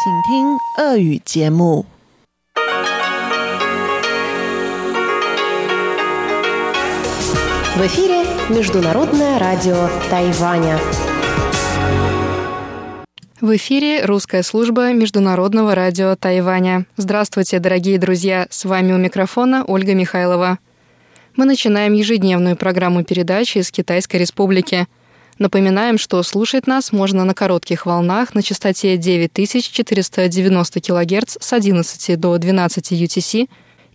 请听俄语节目。В эфире Международное радио Тайваня. В эфире русская служба Международного радио Тайваня. Здравствуйте, дорогие друзья! С вами у микрофона Ольга Михайлова. Мы начинаем ежедневную программу передачи из Китайской Республики. Напоминаем, что слушать нас можно на коротких волнах на частоте 9490 кГц с 11 до 12 UTC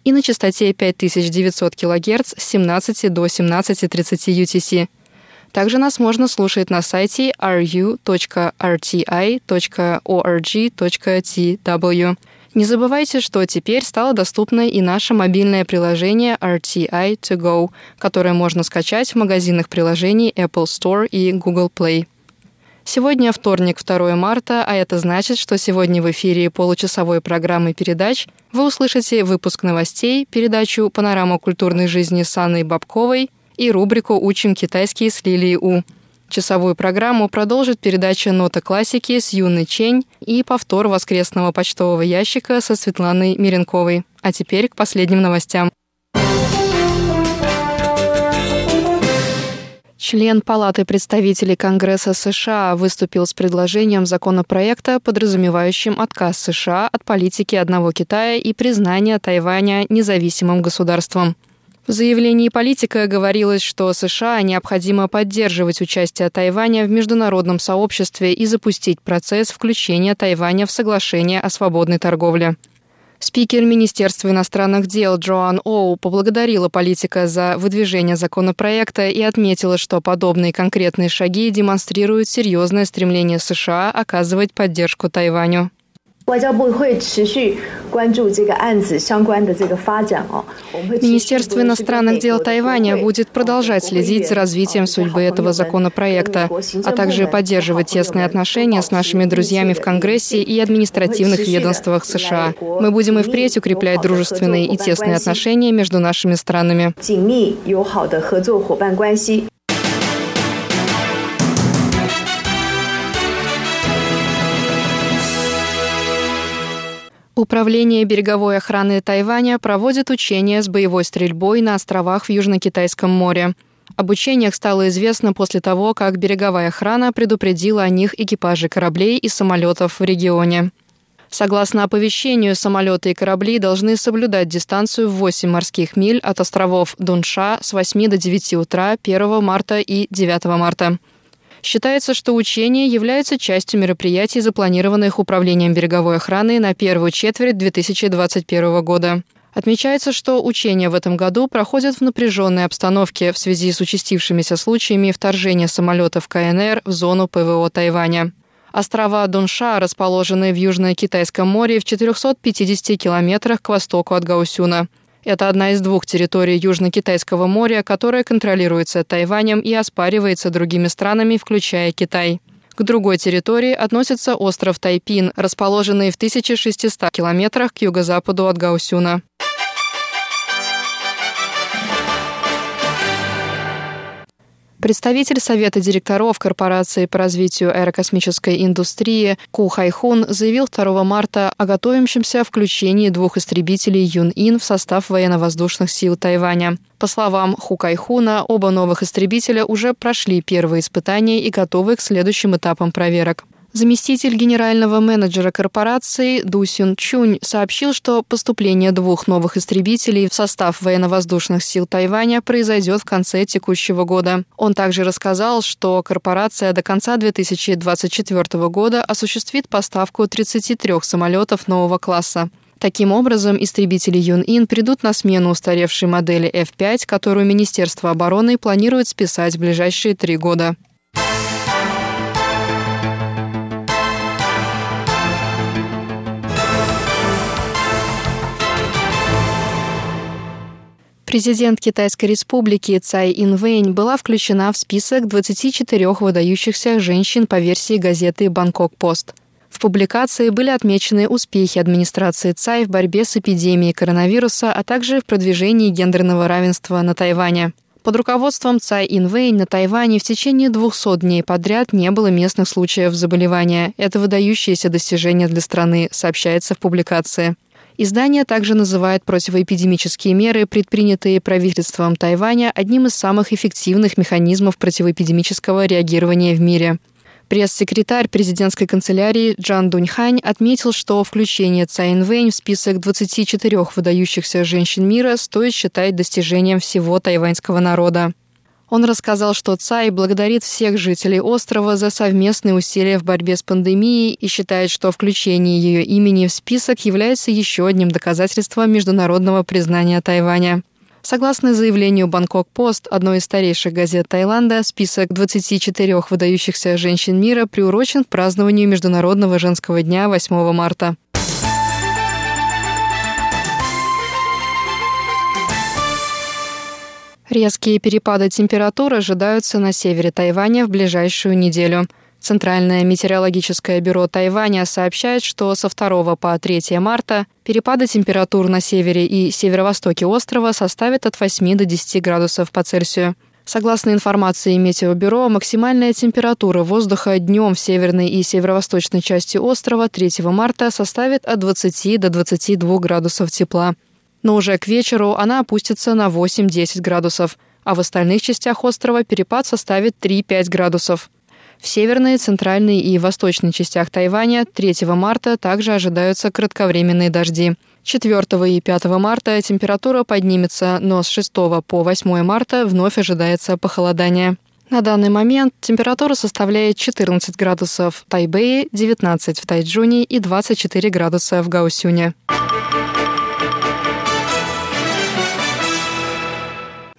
и на частоте 5900 кГц с 17 до 17.30 UTC. Также нас можно слушать на сайте ru.rti.org.tw. Не забывайте, что теперь стало доступно и наше мобильное приложение RTI To Go, которое можно скачать в магазинах приложений Apple Store и Google Play. Сегодня вторник, 2 марта, а это значит, что сегодня в эфире получасовой программы передач вы услышите выпуск новостей, передачу «Панорама культурной жизни» с Анной Бабковой и рубрику «Учим китайский с Лилией У». Часовую программу продолжит передача «Нота классики» с Юной Чень и повтор воскресного почтового ящика со Светланой Миренковой. А теперь к последним новостям. Член Палаты представителей Конгресса США выступил с предложением законопроекта, подразумевающим отказ США от политики одного Китая и признание Тайваня независимым государством. В заявлении политика говорилось, что США необходимо поддерживать участие Тайваня в международном сообществе и запустить процесс включения Тайваня в соглашение о свободной торговле. Спикер Министерства иностранных дел Джоан Оу поблагодарила политика за выдвижение законопроекта и отметила, что подобные конкретные шаги демонстрируют серьезное стремление США оказывать поддержку Тайваню. Министерство иностранных дел Тайваня будет продолжать следить за развитием судьбы этого законопроекта, а также поддерживать тесные отношения с нашими друзьями в Конгрессе и административных ведомствах США. Мы будем и впредь укреплять дружественные и тесные отношения между нашими странами. Управление береговой охраны Тайваня проводит учения с боевой стрельбой на островах в Южно-Китайском море. Об учениях стало известно после того, как береговая охрана предупредила о них экипажи кораблей и самолетов в регионе. Согласно оповещению, самолеты и корабли должны соблюдать дистанцию в 8 морских миль от островов Дунша с 8 до 9 утра 1 марта и 9 марта. Считается, что учения являются частью мероприятий, запланированных Управлением береговой охраны на первую четверть 2021 года. Отмечается, что учения в этом году проходят в напряженной обстановке в связи с участившимися случаями вторжения самолетов КНР в зону ПВО Тайваня. Острова Дунша расположены в Южно-Китайском море в 450 километрах к востоку от Гаусюна. Это одна из двух территорий Южно-Китайского моря, которая контролируется Тайванем и оспаривается другими странами, включая Китай. К другой территории относится остров Тайпин, расположенный в 1600 километрах к юго-западу от Гаусюна. Представитель Совета директоров Корпорации по развитию аэрокосмической индустрии Ку Хайхун заявил 2 марта о готовящемся включении двух истребителей Юн-Ин в состав военно-воздушных сил Тайваня. По словам Ху Кайхуна, оба новых истребителя уже прошли первые испытания и готовы к следующим этапам проверок. Заместитель генерального менеджера корпорации Ду Сюн Чунь сообщил, что поступление двух новых истребителей в состав военно-воздушных сил Тайваня произойдет в конце текущего года. Он также рассказал, что корпорация до конца 2024 года осуществит поставку 33 самолетов нового класса. Таким образом, истребители Юн-Ин придут на смену устаревшей модели F-5, которую Министерство обороны планирует списать в ближайшие три года. Президент Китайской республики Цай Инвэнь была включена в список 24 выдающихся женщин по версии газеты «Бангкок-Пост». В публикации были отмечены успехи администрации Цай в борьбе с эпидемией коронавируса, а также в продвижении гендерного равенства на Тайване. Под руководством Цай Инвейн на Тайване в течение 200 дней подряд не было местных случаев заболевания. Это выдающееся достижение для страны, сообщается в публикации. Издание также называет противоэпидемические меры, предпринятые правительством Тайваня, одним из самых эффективных механизмов противоэпидемического реагирования в мире. Пресс-секретарь президентской канцелярии Джан Дуньхань отметил, что включение Цайн Вэнь в список 24 выдающихся женщин мира стоит считать достижением всего тайваньского народа. Он рассказал, что Цай благодарит всех жителей острова за совместные усилия в борьбе с пандемией и считает, что включение ее имени в список является еще одним доказательством международного признания Тайваня. Согласно заявлению Бангкок-Пост, одной из старейших газет Таиланда, список 24 выдающихся женщин мира приурочен к празднованию Международного женского дня 8 марта. Резкие перепады температур ожидаются на севере Тайваня в ближайшую неделю – Центральное метеорологическое бюро Тайваня сообщает, что со 2 по 3 марта перепады температур на севере и северо-востоке острова составят от 8 до 10 градусов по Цельсию. Согласно информации Метеобюро, максимальная температура воздуха днем в северной и северо-восточной части острова 3 марта составит от 20 до 22 градусов тепла. Но уже к вечеру она опустится на 8-10 градусов, а в остальных частях острова перепад составит 3-5 градусов. В северной, центральной и восточной частях Тайваня 3 марта также ожидаются кратковременные дожди. 4 и 5 марта температура поднимется, но с 6 по 8 марта вновь ожидается похолодание. На данный момент температура составляет 14 градусов в Тайбэе, 19 в Тайджуне и 24 градуса в Гаусюне.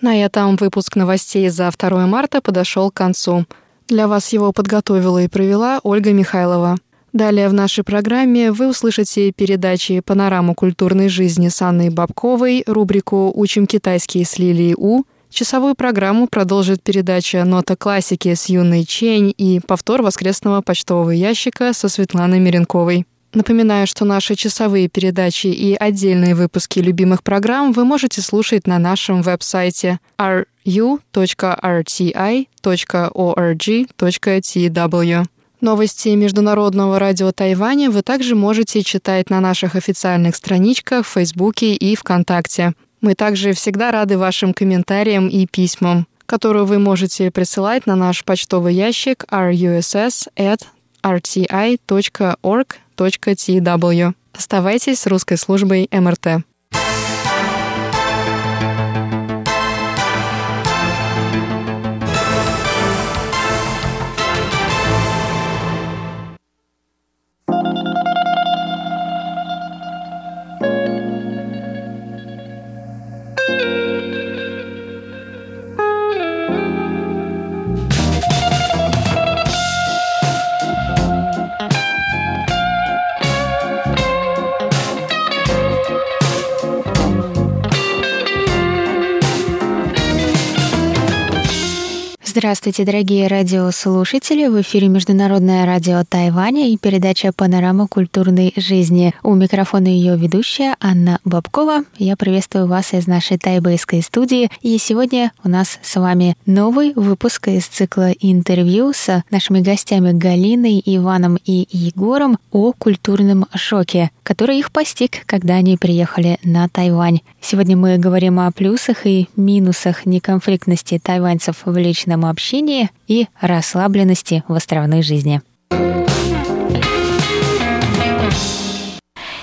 На этом выпуск новостей за 2 марта подошел к концу. Для вас его подготовила и провела Ольга Михайлова. Далее в нашей программе вы услышите передачи «Панораму культурной жизни» с Анной Бабковой, рубрику «Учим китайский с Лилией У», Часовую программу продолжит передача «Нота классики» с Юной Чень и повтор воскресного почтового ящика со Светланой Миренковой. Напоминаю, что наши часовые передачи и отдельные выпуски любимых программ вы можете слушать на нашем веб-сайте ru.rti.org.tw. Новости Международного радио Тайваня вы также можете читать на наших официальных страничках в Фейсбуке и ВКонтакте. Мы также всегда рады вашим комментариям и письмам, которые вы можете присылать на наш почтовый ящик russ@rti.org.tw. Оставайтесь с русской службой МРТ. Здравствуйте, дорогие радиослушатели! В эфире Международное радио Тайваня и передача «Панорама культурной жизни». У микрофона ее ведущая Анна Бабкова. Я приветствую вас из нашей тайбэйской студии. И сегодня у нас с вами новый выпуск из цикла интервью с нашими гостями Галиной, Иваном и Егором о культурном шоке, который их постиг, когда они приехали на Тайвань. Сегодня мы говорим о плюсах и минусах неконфликтности тайваньцев в личном общении и расслабленности в островной жизни.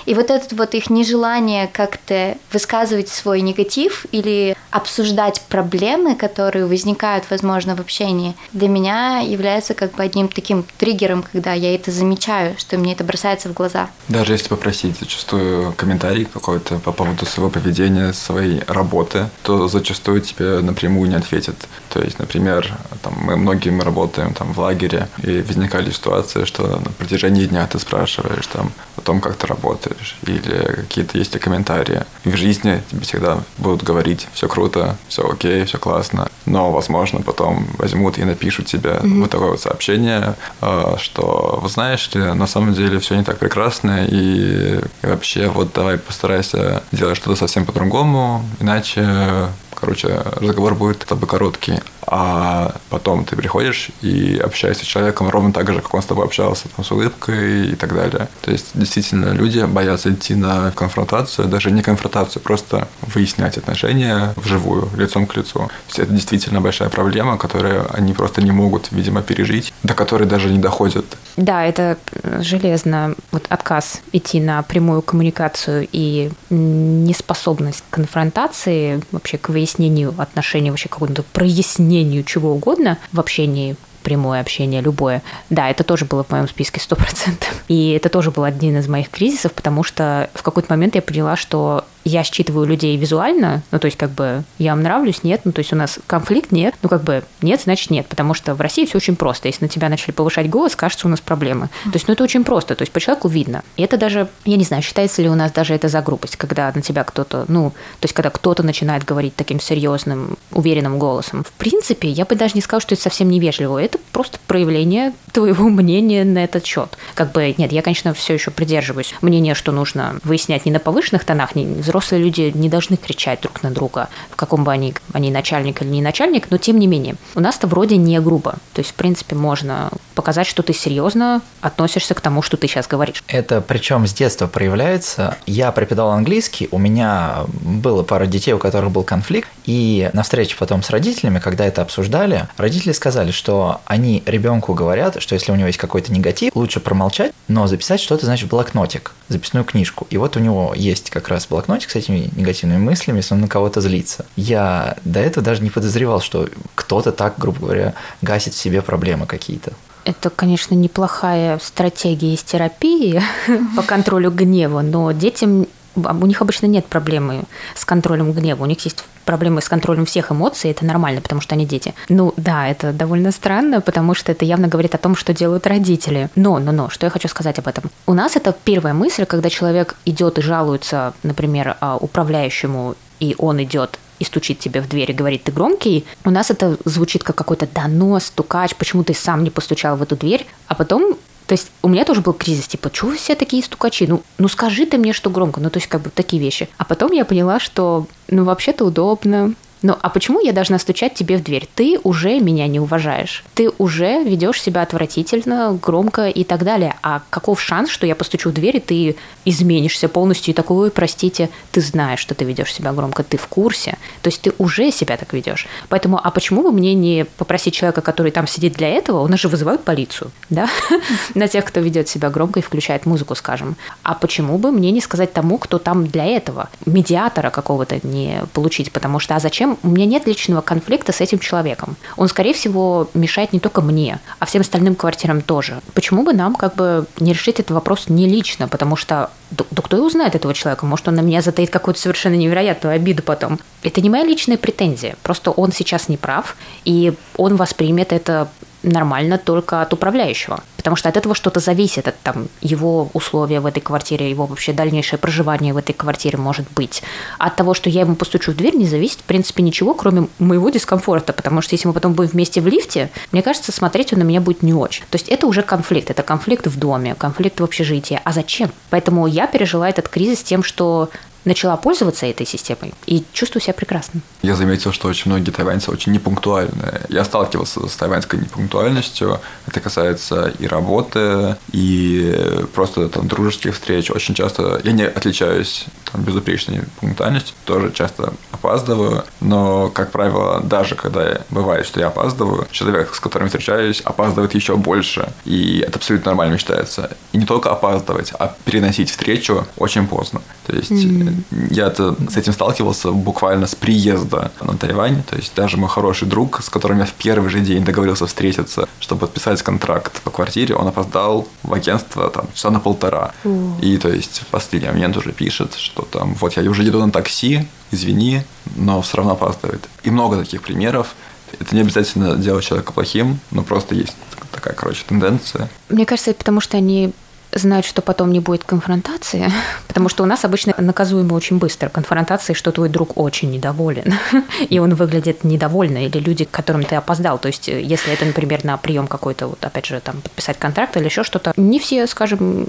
И вот это вот их нежелание как-то высказывать свой негатив или обсуждать проблемы, которые возникают, возможно, в общении, для меня является как бы одним таким триггером, когда я это замечаю, что мне это бросается в глаза. Даже если попросить зачастую комментарий какой-то по поводу своего поведения, своей работы, то зачастую тебе напрямую не ответят. То есть, например, там, мы многие мы работаем там в лагере, и возникали ситуации, что на протяжении дня ты спрашиваешь там о том, как ты работаешь, или какие-то есть ли комментарии. В жизни тебе всегда будут говорить, все круто, все окей, все классно, но, возможно, потом возьмут и напишут тебе mm-hmm. вот такое вот сообщение, э, что, вы знаешь ли, на самом деле все не так прекрасно, и вообще вот давай постарайся делать что-то совсем по-другому, иначе короче, разговор будет с тобой короткий. А потом ты приходишь и общаешься с человеком ровно так же, как он с тобой общался, там, с улыбкой и так далее. То есть, действительно, люди боятся идти на конфронтацию, даже не конфронтацию, просто выяснять отношения вживую, лицом к лицу. То есть, это действительно большая проблема, которую они просто не могут, видимо, пережить, до которой даже не доходят. Да, это железно вот отказ идти на прямую коммуникацию и неспособность к конфронтации, вообще к выяснению отношений, вообще какому-то прояснению чего угодно в общении прямое общение, любое. Да, это тоже было в моем списке 100%. И это тоже был один из моих кризисов, потому что в какой-то момент я поняла, что я считываю людей визуально, ну, то есть, как бы, я вам нравлюсь, нет, ну, то есть, у нас конфликт, нет, ну, как бы, нет, значит, нет, потому что в России все очень просто. Если на тебя начали повышать голос, кажется, у нас проблемы. То есть, ну, это очень просто, то есть, по человеку видно. И это даже, я не знаю, считается ли у нас даже это за грубость, когда на тебя кто-то, ну, то есть, когда кто-то начинает говорить таким серьезным, уверенным голосом. В принципе, я бы даже не сказала, что это совсем невежливо. Это просто проявление твоего мнения на этот счет. Как бы, нет, я, конечно, все еще придерживаюсь мнения, что нужно выяснять не на повышенных тонах, не взрослые люди не должны кричать друг на друга, в каком бы они, они начальник или не начальник, но тем не менее. У нас-то вроде не грубо. То есть, в принципе, можно показать, что ты серьезно относишься к тому, что ты сейчас говоришь. Это причем с детства проявляется. Я преподавал английский, у меня было пара детей, у которых был конфликт, и на встрече потом с родителями, когда это обсуждали, родители сказали, что они ребенку говорят, что если у него есть какой-то негатив, лучше промолчать, но записать что-то, значит, в блокнотик, записную книжку. И вот у него есть как раз блокнотик с этими негативными мыслями, если он на кого-то злится. Я до этого даже не подозревал, что кто-то так, грубо говоря, гасит в себе проблемы какие-то. Это, конечно, неплохая стратегия из терапии по контролю гнева, но детям у них обычно нет проблемы с контролем гнева. У них есть проблемы с контролем всех эмоций, это нормально, потому что они дети. Ну да, это довольно странно, потому что это явно говорит о том, что делают родители. Но, но, но, что я хочу сказать об этом. У нас это первая мысль, когда человек идет и жалуется, например, а, управляющему, и он идет и стучит тебе в дверь и говорит, ты громкий, у нас это звучит как какой-то донос, стукач, почему ты сам не постучал в эту дверь, а потом то есть у меня тоже был кризис, типа, чего вы все такие стукачи? Ну, ну скажи ты мне, что громко. Ну, то есть как бы такие вещи. А потом я поняла, что, ну, вообще-то удобно, ну, а почему я должна стучать тебе в дверь? Ты уже меня не уважаешь. Ты уже ведешь себя отвратительно, громко и так далее. А каков шанс, что я постучу в дверь, и ты изменишься полностью и такой, ой, простите, ты знаешь, что ты ведешь себя громко, ты в курсе. То есть ты уже себя так ведешь. Поэтому, а почему бы мне не попросить человека, который там сидит для этого, у нас же вызывают полицию, да, на тех, кто ведет себя громко и включает музыку, скажем. А почему бы мне не сказать тому, кто там для этого, медиатора какого-то не получить, потому что, а зачем у меня нет личного конфликта с этим человеком. Он, скорее всего, мешает не только мне, а всем остальным квартирам тоже. Почему бы нам как бы не решить этот вопрос не лично, потому что да, да кто и узнает этого человека? Может, он на меня затаит какую-то совершенно невероятную обиду потом. Это не моя личная претензия. Просто он сейчас не прав, и он воспримет это нормально только от управляющего. Потому что от этого что-то зависит, от там, его условия в этой квартире, его вообще дальнейшее проживание в этой квартире может быть. От того, что я ему постучу в дверь, не зависит, в принципе, ничего, кроме моего дискомфорта. Потому что если мы потом будем вместе в лифте, мне кажется, смотреть он на меня будет не очень. То есть это уже конфликт. Это конфликт в доме, конфликт в общежитии. А зачем? Поэтому я пережила этот кризис тем, что начала пользоваться этой системой и чувствую себя прекрасно. Я заметил, что очень многие тайваньцы очень непунктуальны. Я сталкивался с тайваньской непунктуальностью. Это касается и работы, и просто там дружеских встреч. Очень часто я не отличаюсь там, безупречной пунктуальностью, тоже часто опаздываю, но, как правило, даже когда бывает, что я опаздываю, человек, с которым встречаюсь, опаздывает еще больше, и это абсолютно нормально считается. И не только опаздывать, а переносить встречу очень поздно. То есть mm. Я с этим сталкивался буквально с приезда на Тайвань, то есть даже мой хороший друг, с которым я в первый же день договорился встретиться, чтобы подписать контракт по квартире, он опоздал в агентство там часа на полтора. Mm. И то есть в последний момент уже пишет, что там, вот я уже еду на такси, извини, но все равно опаздывает. И много таких примеров. Это не обязательно делать человека плохим, но просто есть такая, короче, тенденция. Мне кажется, это потому что они знают, что потом не будет конфронтации, потому что у нас обычно наказуемо очень быстро. Конфронтации, что твой друг очень недоволен, и он выглядит недовольно, или люди, к которым ты опоздал. То есть, если это, например, на прием какой-то, вот опять же, там, подписать контракт или еще что-то, не все, скажем,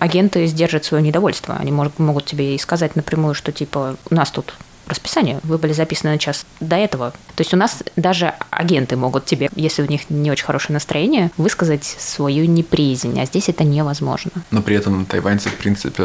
агенты сдержат свое недовольство. Они могут тебе и сказать напрямую, что типа у нас тут расписание. Вы были записаны на час до этого. То есть у нас даже агенты могут тебе, если у них не очень хорошее настроение, высказать свою неприязнь, а здесь это невозможно. Но при этом тайваньцы, в принципе,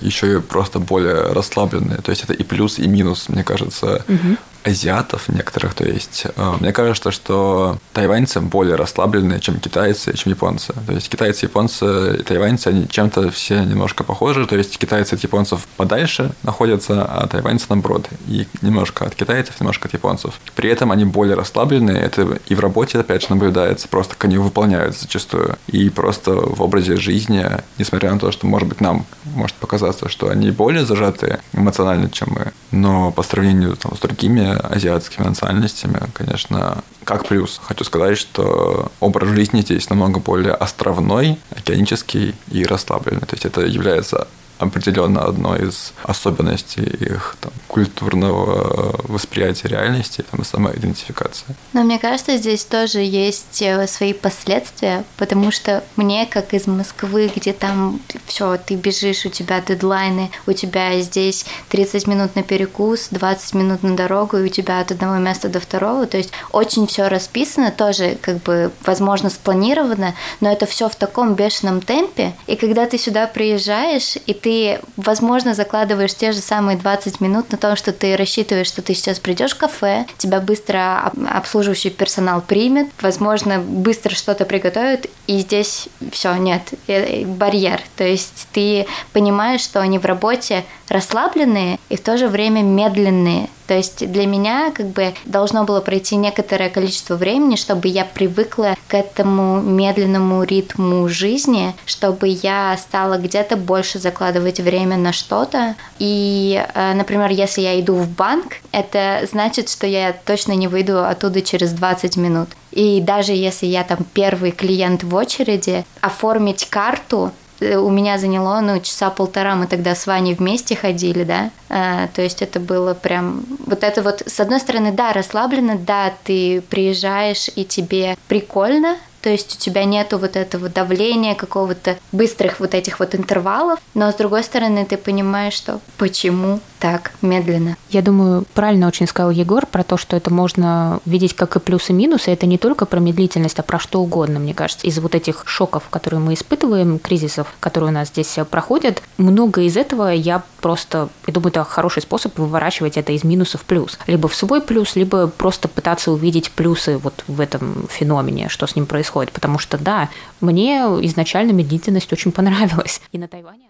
еще и просто более расслабленные. То есть это и плюс, и минус, мне кажется. Угу азиатов некоторых, то есть э, мне кажется, что тайваньцы более расслабленные, чем китайцы, чем японцы. То есть китайцы, японцы и тайваньцы, они чем-то все немножко похожи, то есть китайцы от японцев подальше находятся, а тайваньцы наоборот. И немножко от китайцев, немножко от японцев. При этом они более расслабленные, это и в работе, опять же, наблюдается, просто как они выполняют зачастую. И просто в образе жизни, несмотря на то, что, может быть, нам может показаться, что они более зажатые эмоционально, чем мы, но по сравнению там, с другими азиатскими национальностями, конечно, как плюс. Хочу сказать, что образ жизни здесь намного более островной, океанический и расслабленный. То есть это является определенно одной из особенностей их там, культурного восприятия реальности там, самоидентификации. Но мне кажется, здесь тоже есть э, свои последствия, потому что мне, как из Москвы, где там все, ты бежишь, у тебя дедлайны, у тебя здесь 30 минут на перекус, 20 минут на дорогу, и у тебя от одного места до второго, то есть очень все расписано, тоже как бы, возможно, спланировано, но это все в таком бешеном темпе, и когда ты сюда приезжаешь, и ты ты, возможно, закладываешь те же самые 20 минут на то, что ты рассчитываешь, что ты сейчас придешь в кафе, тебя быстро обслуживающий персонал примет, возможно, быстро что-то приготовят, и здесь все, нет, э, барьер. То есть ты понимаешь, что они в работе расслабленные и в то же время медленные. То есть для меня как бы должно было пройти некоторое количество времени, чтобы я привыкла к этому медленному ритму жизни, чтобы я стала где-то больше закладывать время на что-то. И, э, например, если я иду в банк, это значит, что я точно не выйду оттуда через 20 минут. И даже если я там первый клиент в очереди, оформить карту у меня заняло, ну, часа полтора, мы тогда с Ваней вместе ходили, да, а, то есть это было прям, вот это вот, с одной стороны, да, расслабленно, да, ты приезжаешь и тебе прикольно, то есть у тебя нету вот этого давления, какого-то быстрых вот этих вот интервалов, но с другой стороны ты понимаешь, что почему так медленно. Я думаю, правильно очень сказал Егор про то, что это можно видеть как и плюсы и минусы. Это не только про медлительность, а про что угодно, мне кажется. Из вот этих шоков, которые мы испытываем, кризисов, которые у нас здесь проходят, много из этого я просто, я думаю, это хороший способ выворачивать это из минусов в плюс. Либо в свой плюс, либо просто пытаться увидеть плюсы вот в этом феномене, что с ним происходит. Потому что, да, мне изначально медлительность очень понравилась. И на Тайване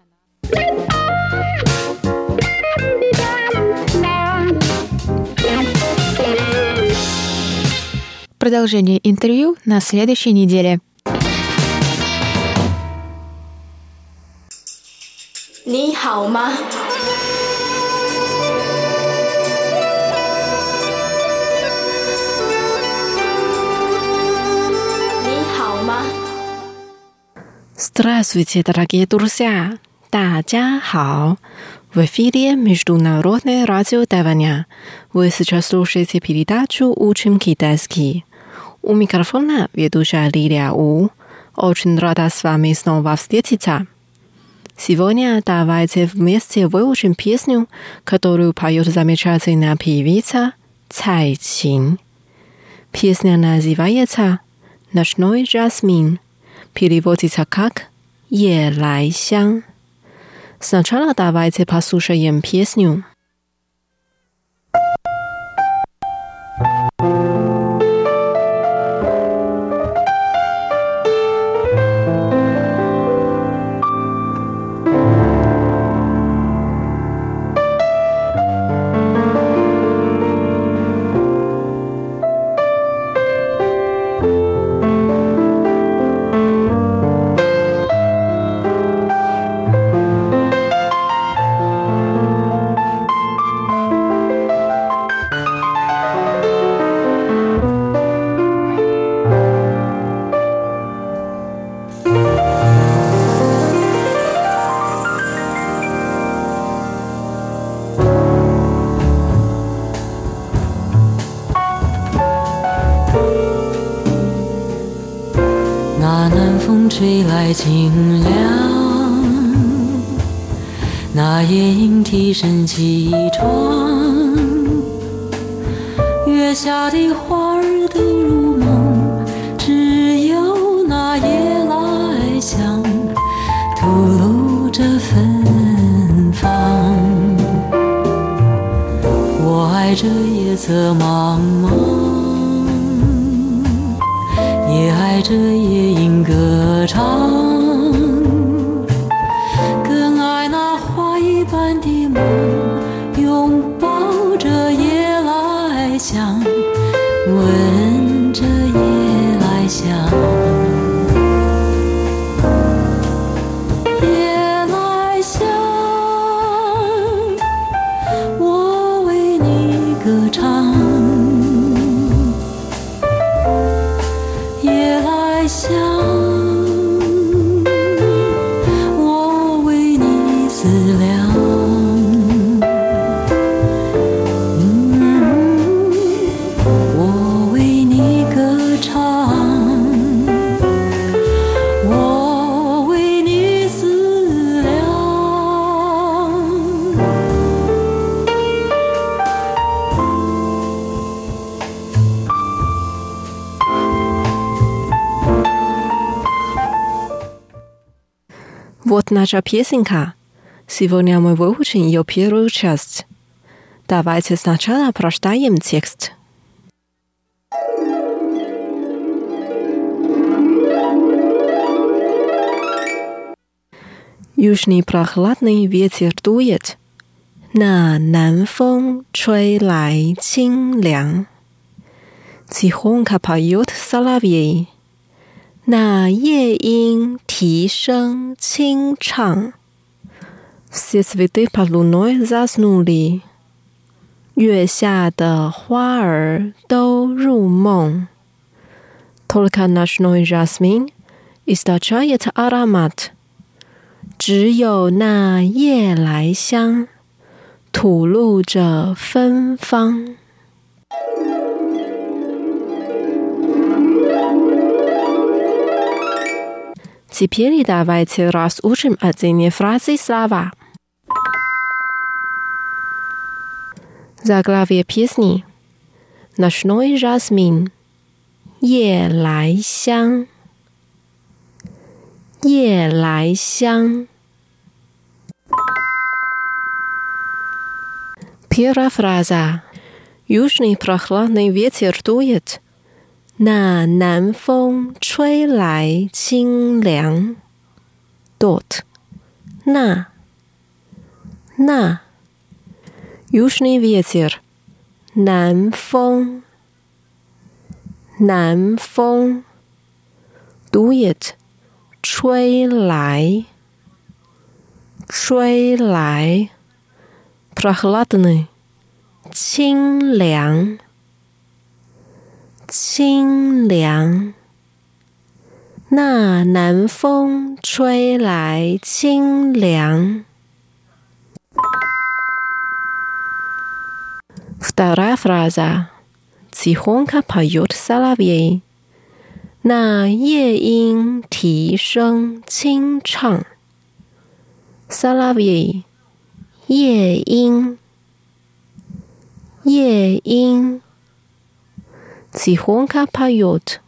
она... Продолжение интервью на следующей неделе. 你好吗？你好吗？Здравствуйте, дорогие друзья! 大家好！В эфире Международное радио Тайваня. Вы сейчас слушаете передачу «Учим китайский». У микрофона ведущая Лилия У. Очень рада с вами снова встретиться. Сегодня давайте вместе выучим песню, которую поет замечательная певица Цай Чин. Песня называется «Ночной жасмин», переводится как «Е лай сян». Сначала давайте послушаем песню. наша песенка. Сегодня мы выучим ее первую часть. Давайте сначала прочитаем текст. Южный прохладный ветер дует. На Нанфон Чуэй Лай Тихонько поет соловей. 那夜莺啼声清唱。Se pa luno zasnuli，月下的花儿都入梦。Tolka jasmin ista aramat，只有那夜来香吐露着芬芳。Теперь давайте разучим отдельные фразы и слова. Заглавие песни. Ночной жасмин. 夜来香，夜来香。Первая фраза. Южный прохладный ветер дует. 那南风吹来清凉。Dort，那，那，Южный ветер，南风，南风，Duet，吹来，吹来，Прохладный，清凉。 清凉，那南风吹来清凉。Вторая фраза. Тихонько поет соловей. 那夜莺啼声清唱。Соловей，夜莺，夜莺。 起哄卡帕尤特，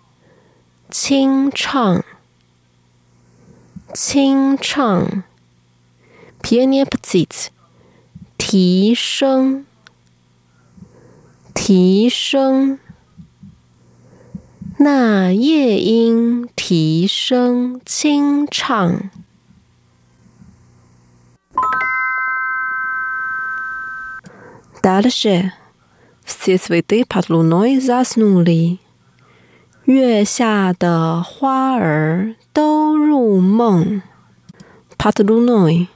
清唱，清唱，piano petit，提升，提升，那夜莺提升清唱。打了谁？Все цветы под луной заснули。月下的花儿都入梦。Под луной，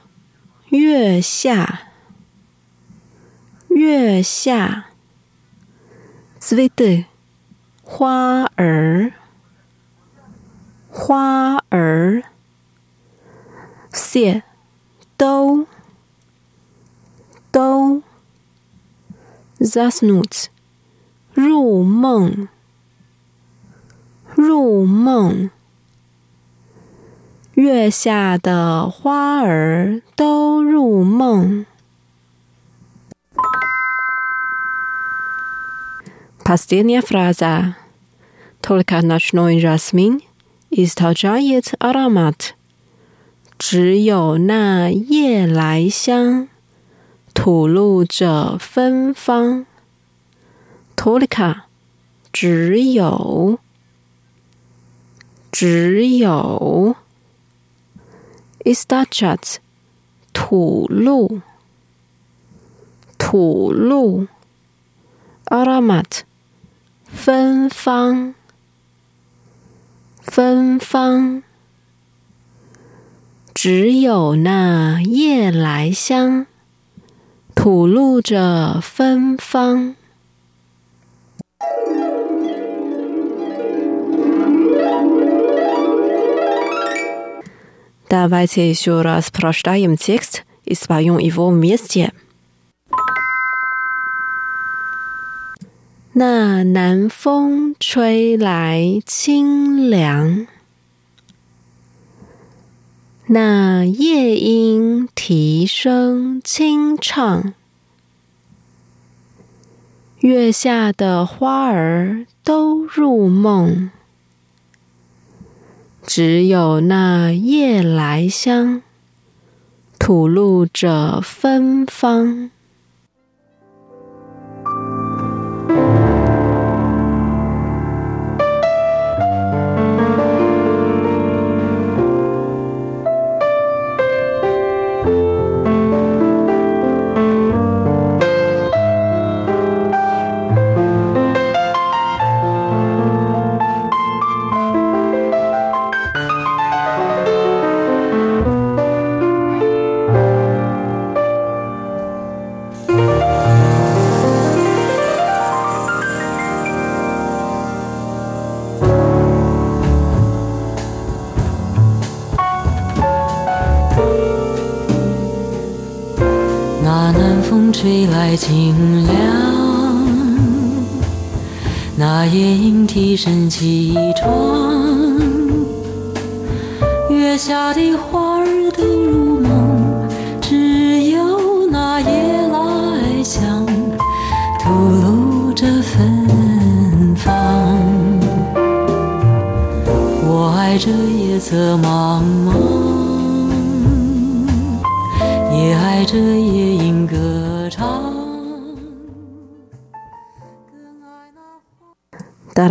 月下，月下。Цветы，花儿，花儿。Все，都，都。 Заснуть，入梦，入梦。月下的花儿都入梦。 Последняя фраза. Только ночной жасмин источает аромат. 只有那夜来香 吐露着芬芳，tolica 只有。只有。I s t a c h a t 吐露。吐露，aromat 芬芳。芬芳，只有那夜来香。吐露着芬芳。Давайте еще раз прочитаем текст и споем его вместе. 那南风吹来清凉， 那夜莺啼声清唱，月下的花儿都入梦。只有那夜来香吐露着芬芳。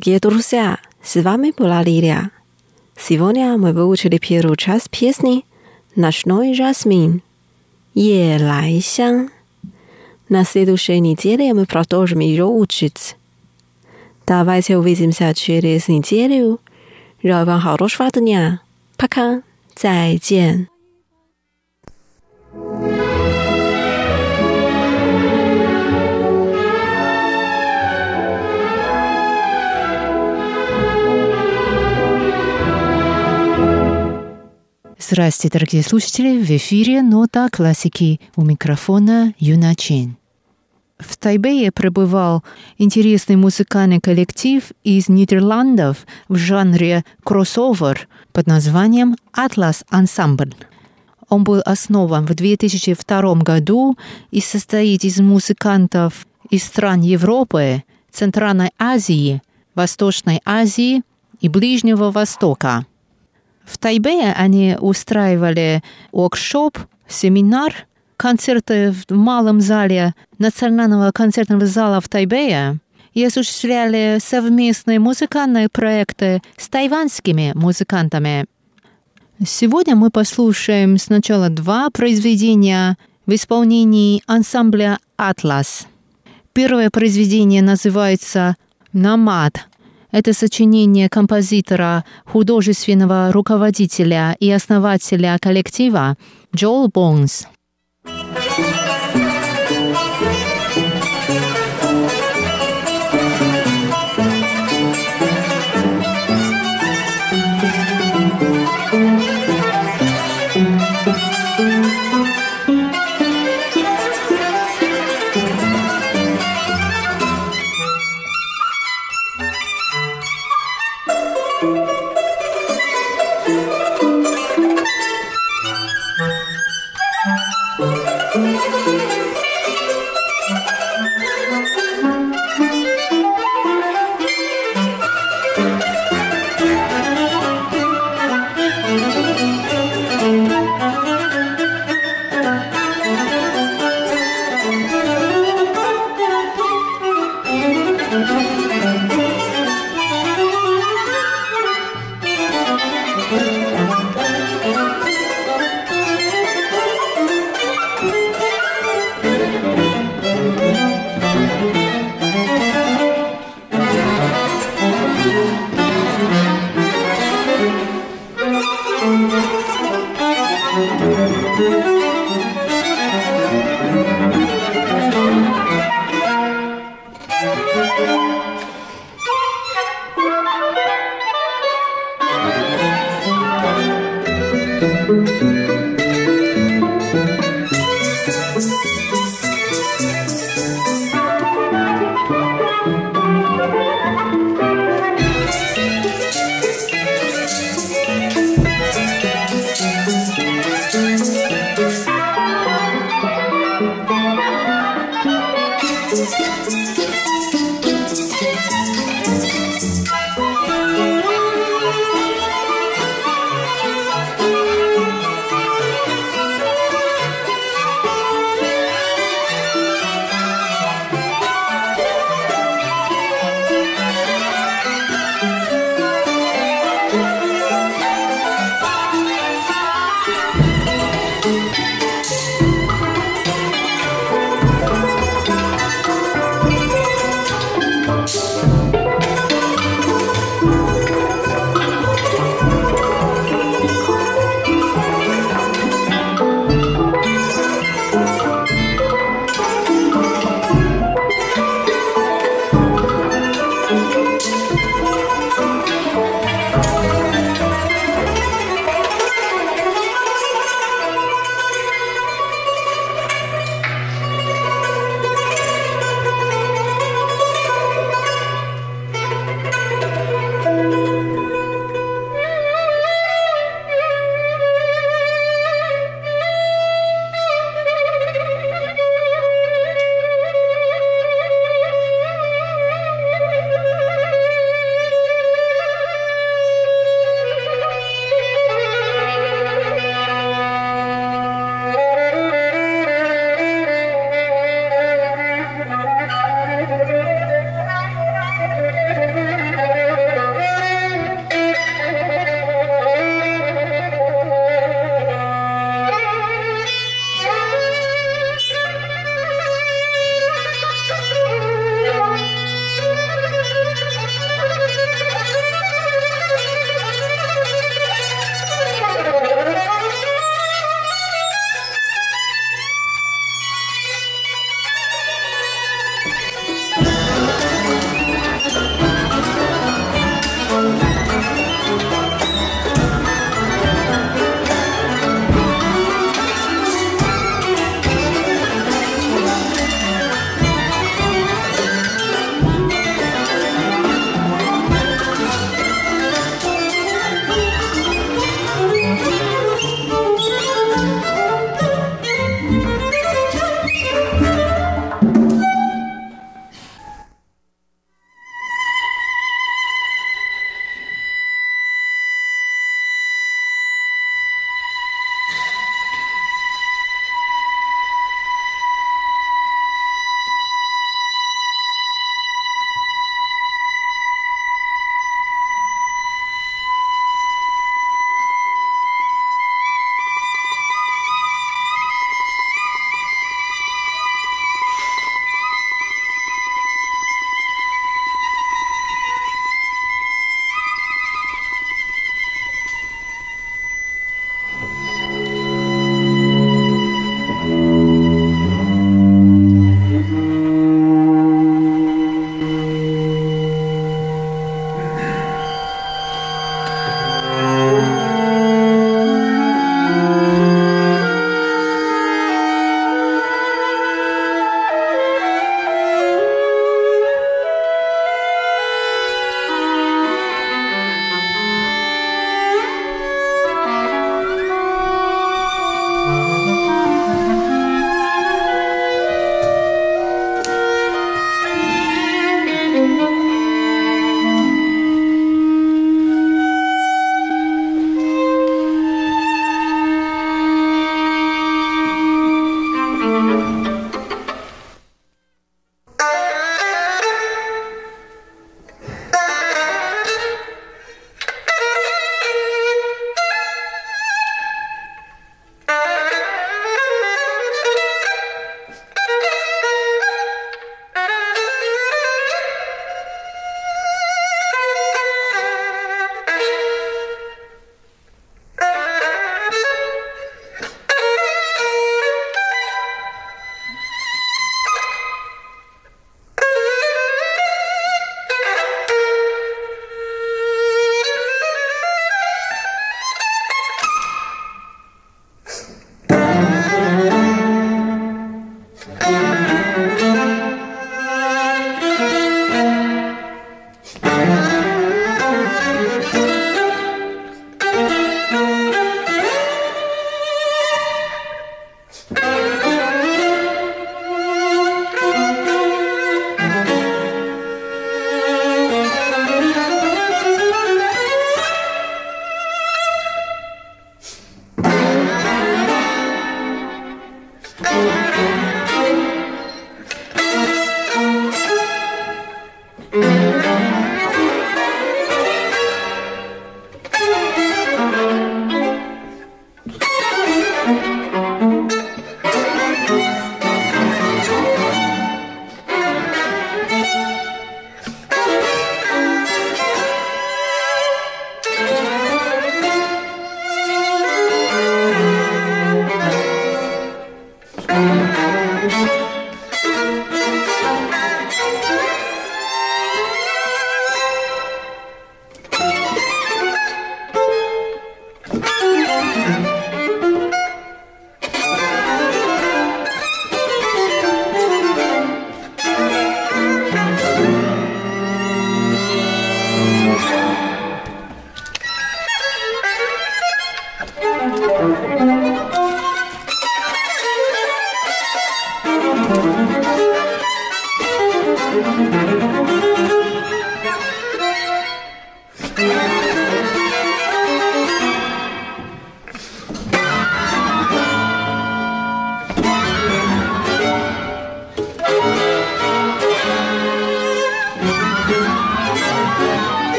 Дорогие друзья, с вами была Лилия. Сегодня мы выучили первую часть песни «Ночной жасмин» «Е лай сян». На следующей неделе мы продолжим ее учить. Давайте увидимся через неделю. Желаю вам хорошего дня. Пока. 再见。Здравствуйте, дорогие слушатели! В эфире «Нота классики» у микрофона Юна Чен. В Тайбэе пребывал интересный музыкальный коллектив из Нидерландов в жанре кроссовер под названием «Атлас Ансамбль». Он был основан в 2002 году и состоит из музыкантов из стран Европы, Центральной Азии, Восточной Азии и Ближнего Востока. В Тайбэе они устраивали воркшоп, семинар, концерты в малом зале Национального концертного зала в Тайбэе и осуществляли совместные музыкальные проекты с тайваньскими музыкантами. Сегодня мы послушаем сначала два произведения в исполнении ансамбля «Атлас». Первое произведение называется «Намад», это сочинение композитора, художественного руководителя и основателя коллектива Джоэл Бонс.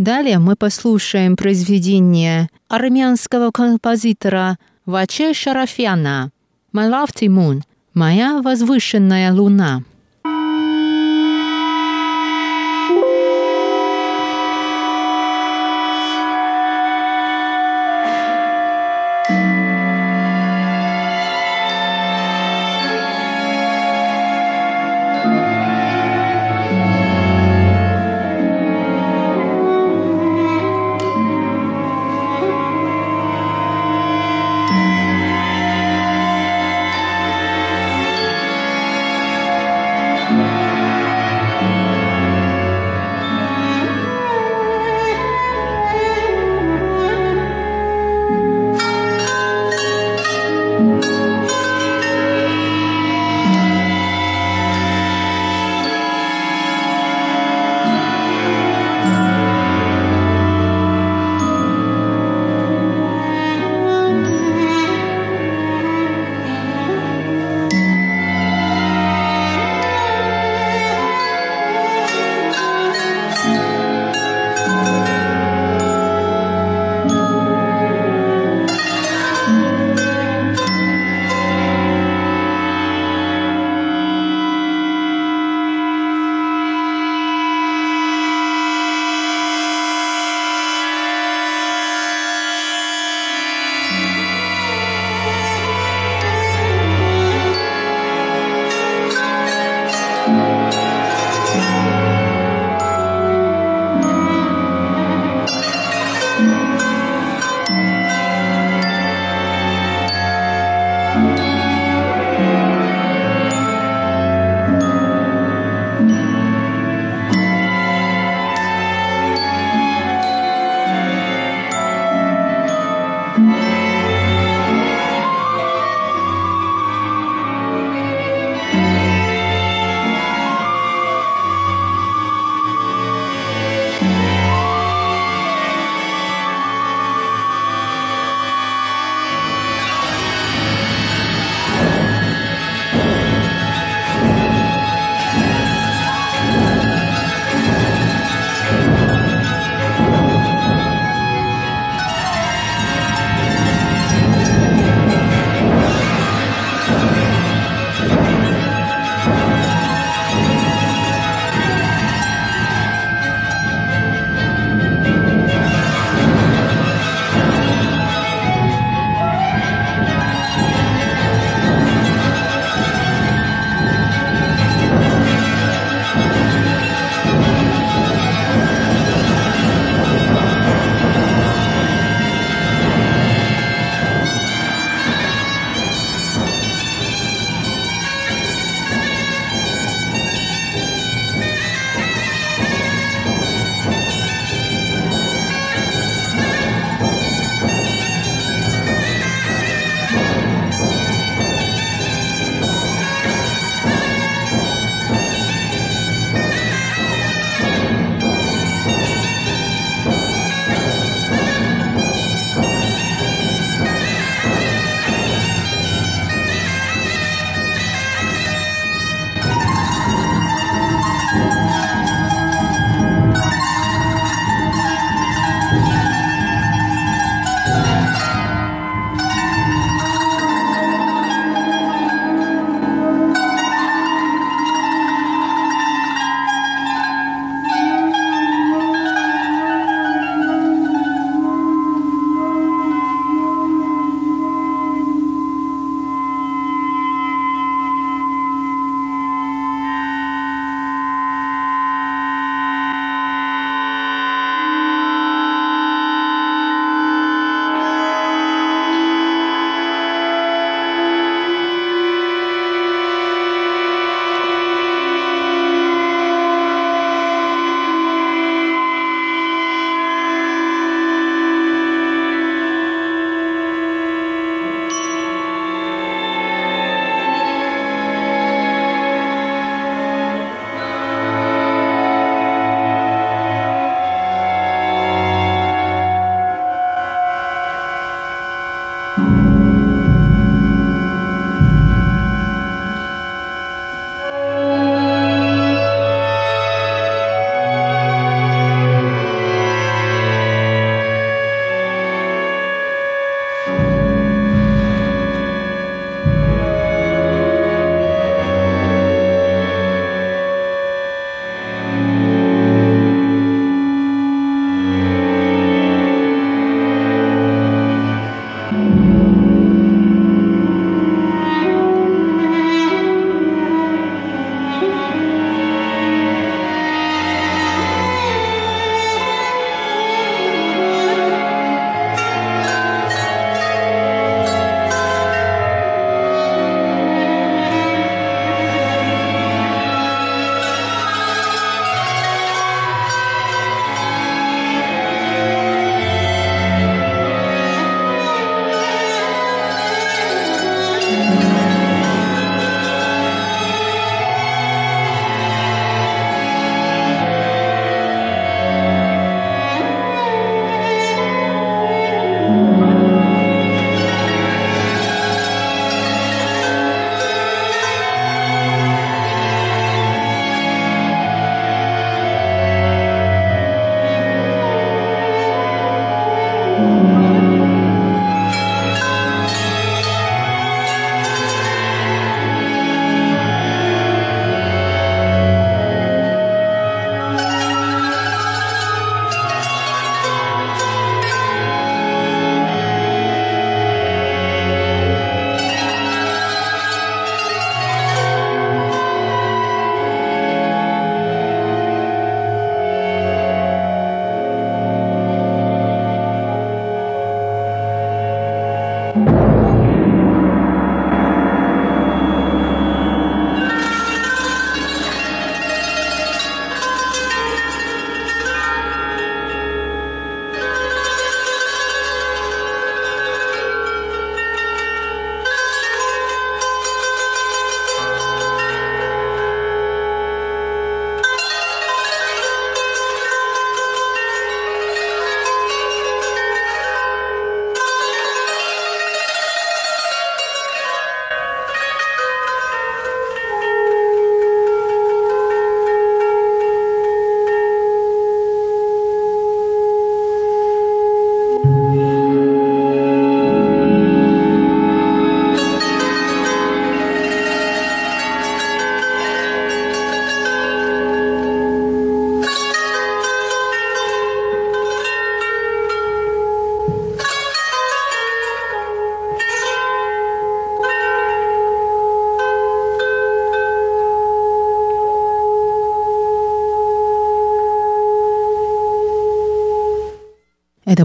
Далее мы послушаем произведение армянского композитора Ваче Шарафяна «My Lofty Moon» – «Моя возвышенная луна».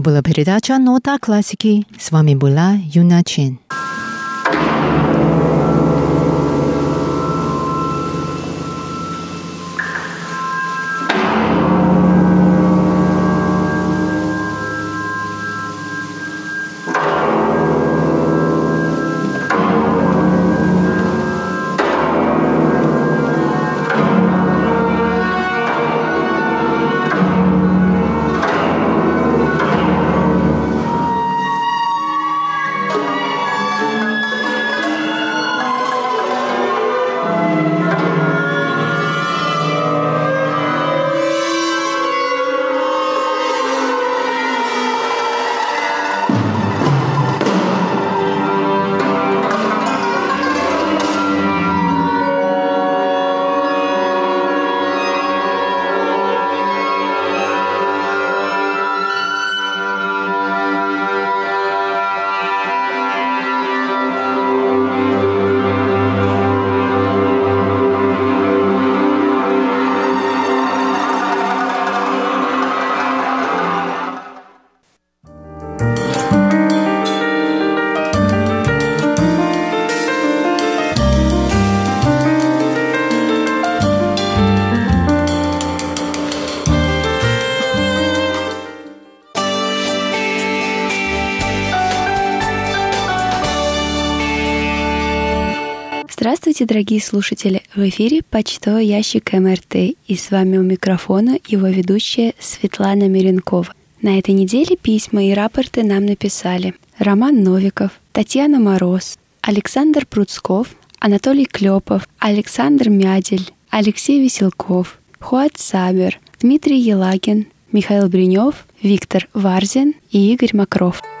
Была передача «Нота классики». С вами была Юна Чен. Здравствуйте, дорогие слушатели! В эфире почтовый ящик МРТ, и с вами у микрофона его ведущая Светлана Миренкова. На этой неделе письма и рапорты нам написали Роман Новиков, Татьяна Мороз, Александр Пруцков, Анатолий Клепов, Александр Мядель, Алексей Веселков, Хуат Сабер, Дмитрий Елагин, Михаил Бринев, Виктор Варзин и Игорь Макров –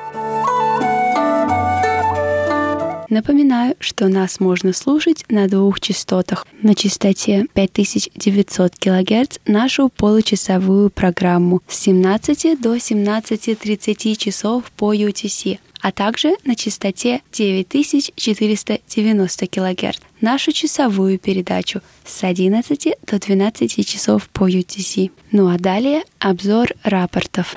Напоминаю, что нас можно слушать на двух частотах. На частоте 5900 кГц нашу получасовую программу с 17 до 17.30 часов по UTC, а также на частоте 9490 кГц нашу часовую передачу с 11 до 12 часов по UTC. Ну а далее обзор рапортов.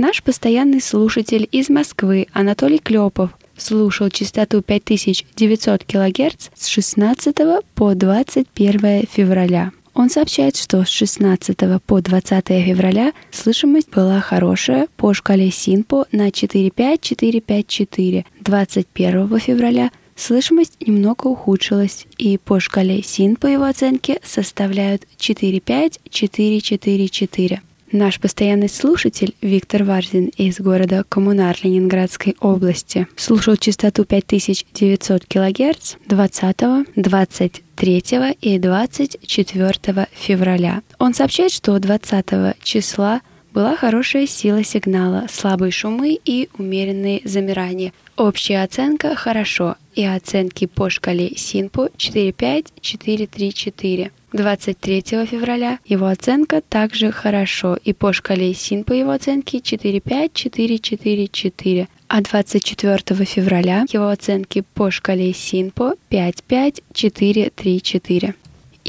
Наш постоянный слушатель из Москвы Анатолий Клепов слушал частоту 5900 кГц с 16 по 21 февраля. Он сообщает, что с 16 по 20 февраля слышимость была хорошая по шкале Синпо на 45454. 21 февраля слышимость немного ухудшилась, и по шкале СИН по его оценке составляют 45444. Наш постоянный слушатель Виктор Варзин из города Коммунар Ленинградской области слушал частоту 5900 кГц 20, 23 и 24 февраля. Он сообщает, что 20 числа была хорошая сила сигнала, слабые шумы и умеренные замирания. Общая оценка «хорошо» и оценки по шкале СИНПО 4-5-4-3-4. 23 февраля его оценка также хорошо, и по шкале СИН по его оценке 4-5-4-4-4. А 24 февраля его оценки по шкале СИНПО 5-5-4-3-4.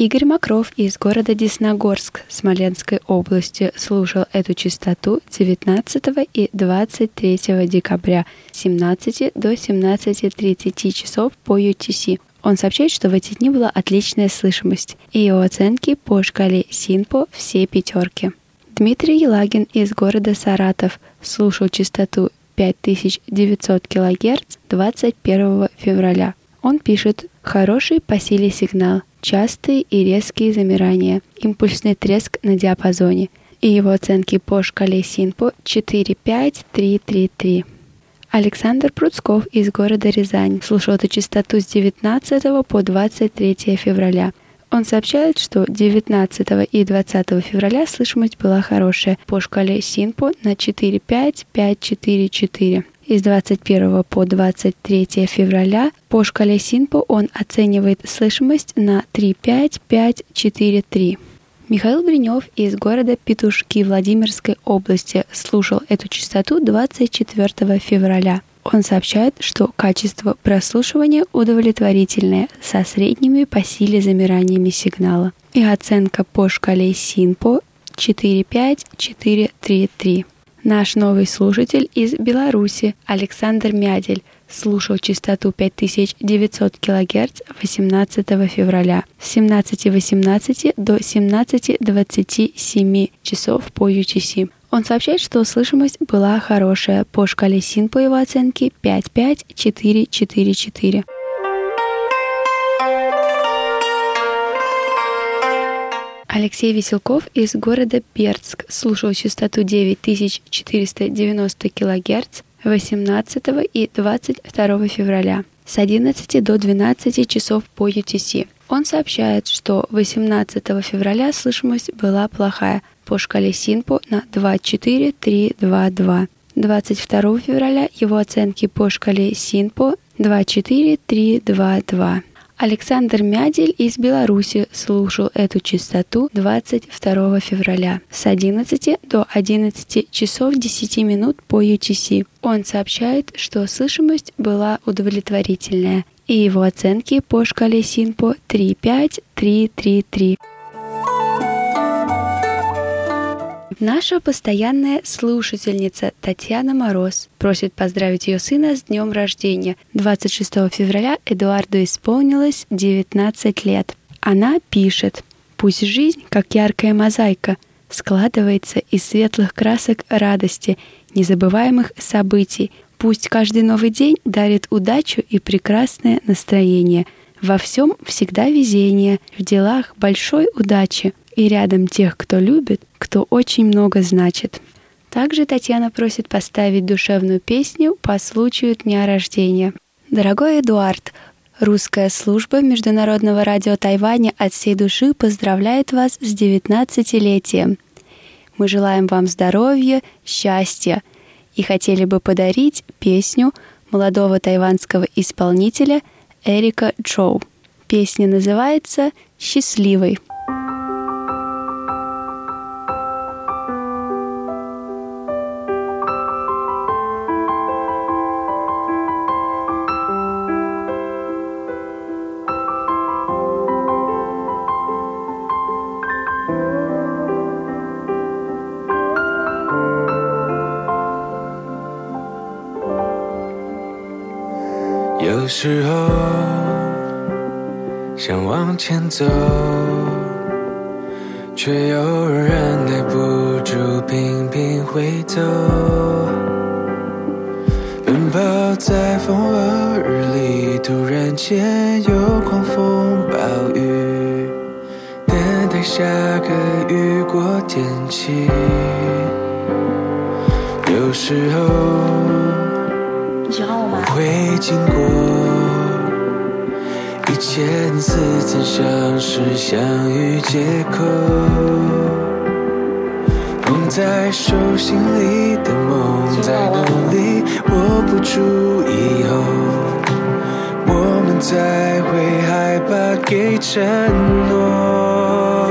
Игорь Макров из города Десногорск Смоленской области слушал эту частоту 19 и 23 декабря с 17 до 17.30 часов по UTC. Он сообщает, что в эти дни была отличная слышимость, и его оценки по шкале Синпо все пятерки. Дмитрий Елагин из города Саратов слушал частоту 5900 кГц 21 февраля. Он пишет «Хороший по силе сигнал, частые и резкие замирания, импульсный треск на диапазоне» и его оценки по шкале Синпо 45333. Александр Пруцков из города Рязань слушал эту частоту с 19 по 23 февраля. Он сообщает, что 19 и 20 февраля слышимость была хорошая по шкале Синпо на 4-5-5-4-4. Из 21 по 23 февраля по шкале Синпо он оценивает слышимость на 3-5-5-4-3. Михаил Бринев из города Петушки Владимирской области слушал эту частоту 24 февраля. Он сообщает, что качество прослушивания удовлетворительное, со средними по силе замираниями сигнала. И оценка по шкале СИНПО 45433. Наш новый слушатель из Беларуси Александр Мядель слушал частоту 5900 кГц 18 февраля с 17.18 до 17.27 часов по UTC. Он сообщает, что слышимость была хорошая. По шкале СИН по его оценке 55444. Алексей Веселков из города Бердск слушал частоту 9490 кГц 18 и 22 февраля с 11 до 12 часов по UTC. Он сообщает, что 18 февраля слышимость была плохая по шкале Синпо на 24322. 22 февраля его оценки по шкале Синпо 24322. Александр Мядель из Беларуси слушал эту частоту 22 февраля с 11 до 11 часов 10 минут по UTC. Он сообщает, что слышимость была удовлетворительная, и его оценки по шкале Синпо 35333. Наша постоянная слушательница Татьяна Мороз просит поздравить ее сына с днем рождения. 26 февраля Эдуарду исполнилось 19 лет. Она пишет «Пусть жизнь, как яркая мозаика, складывается из светлых красок радости, незабываемых событий. Пусть каждый новый день дарит удачу и прекрасное настроение. Во всем всегда везение, в делах большой удачи и рядом тех, кто любит, кто очень много значит. Также Татьяна просит поставить душевную песню по случаю дня рождения. Дорогой Эдуард, русская служба Международного радио Тайваня от всей души поздравляет вас с 19-летием. Мы желаем вам здоровья, счастья и хотели бы подарить песню молодого тайванского исполнителя Эрика Джоу. Песня называется «Счастливый». 时候想往前走，却又忍耐不住频频回头。奔跑在风和日丽，突然间有狂风暴雨，等待下个雨过天晴。有时候。会经过一千次曾相识相遇借口，捧在手心里的梦在努力握不住以后，我们才会害怕给承诺。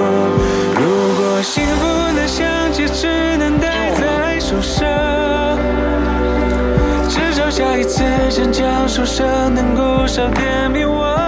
如果幸福能像戒指，能戴在手上。至少下一次坚强受伤，能够少点迷惘。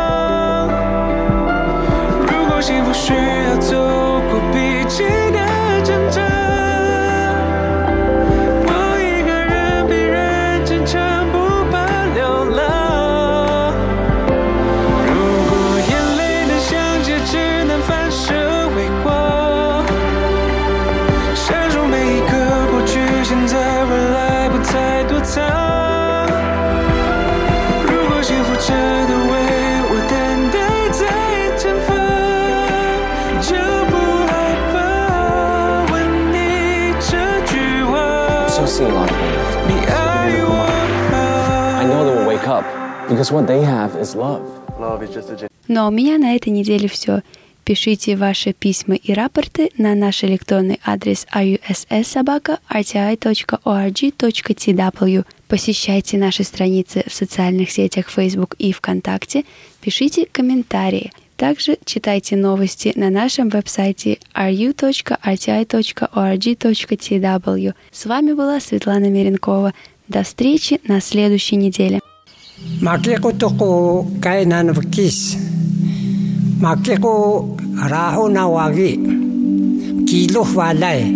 Ну а у меня на этой неделе все. Пишите ваши письма и рапорты на наш электронный адрес russsobaka.rti.org.tw. Посещайте наши страницы в социальных сетях Facebook и ВКонтакте. Пишите комментарии. Также читайте новости на нашем веб-сайте ru.rti.org.tw. С вами была Светлана Меренкова. До встречи на следующей неделе. Makikutuku kainan vkis. Makiku raho na wagi. Kilo walay.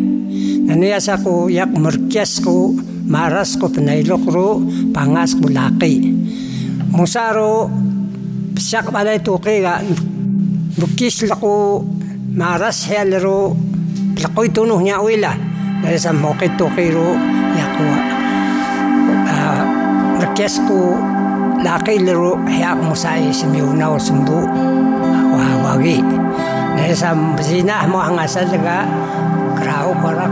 Naniyasa ko yak murkyas ko maras ko pinailok pangas ko laki. Musaro siyak walay tuki ga vkis lako maras helero lakoy tunuh niya wila. Naniyasa mokit tuki ro yakwa. Uh, ko dakil liru hayak musai semiuna sembu wah bagi. Nesa bezina mau angasal dega kerau korak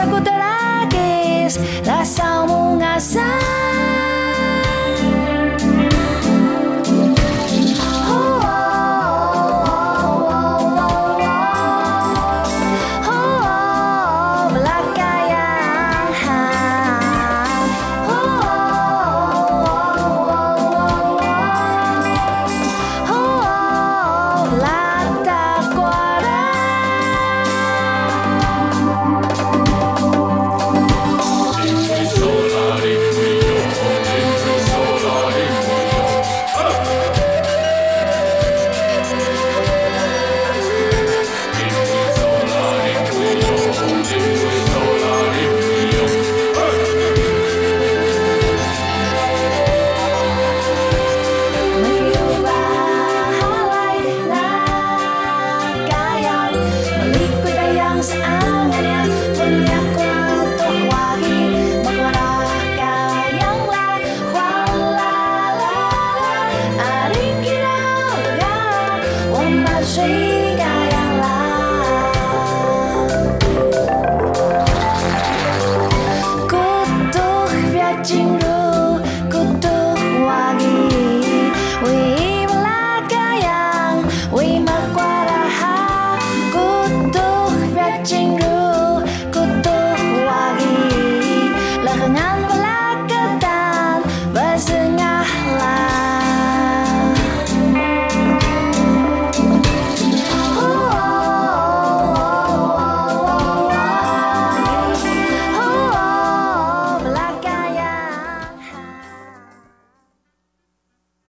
sakutelages, lasaumung asal.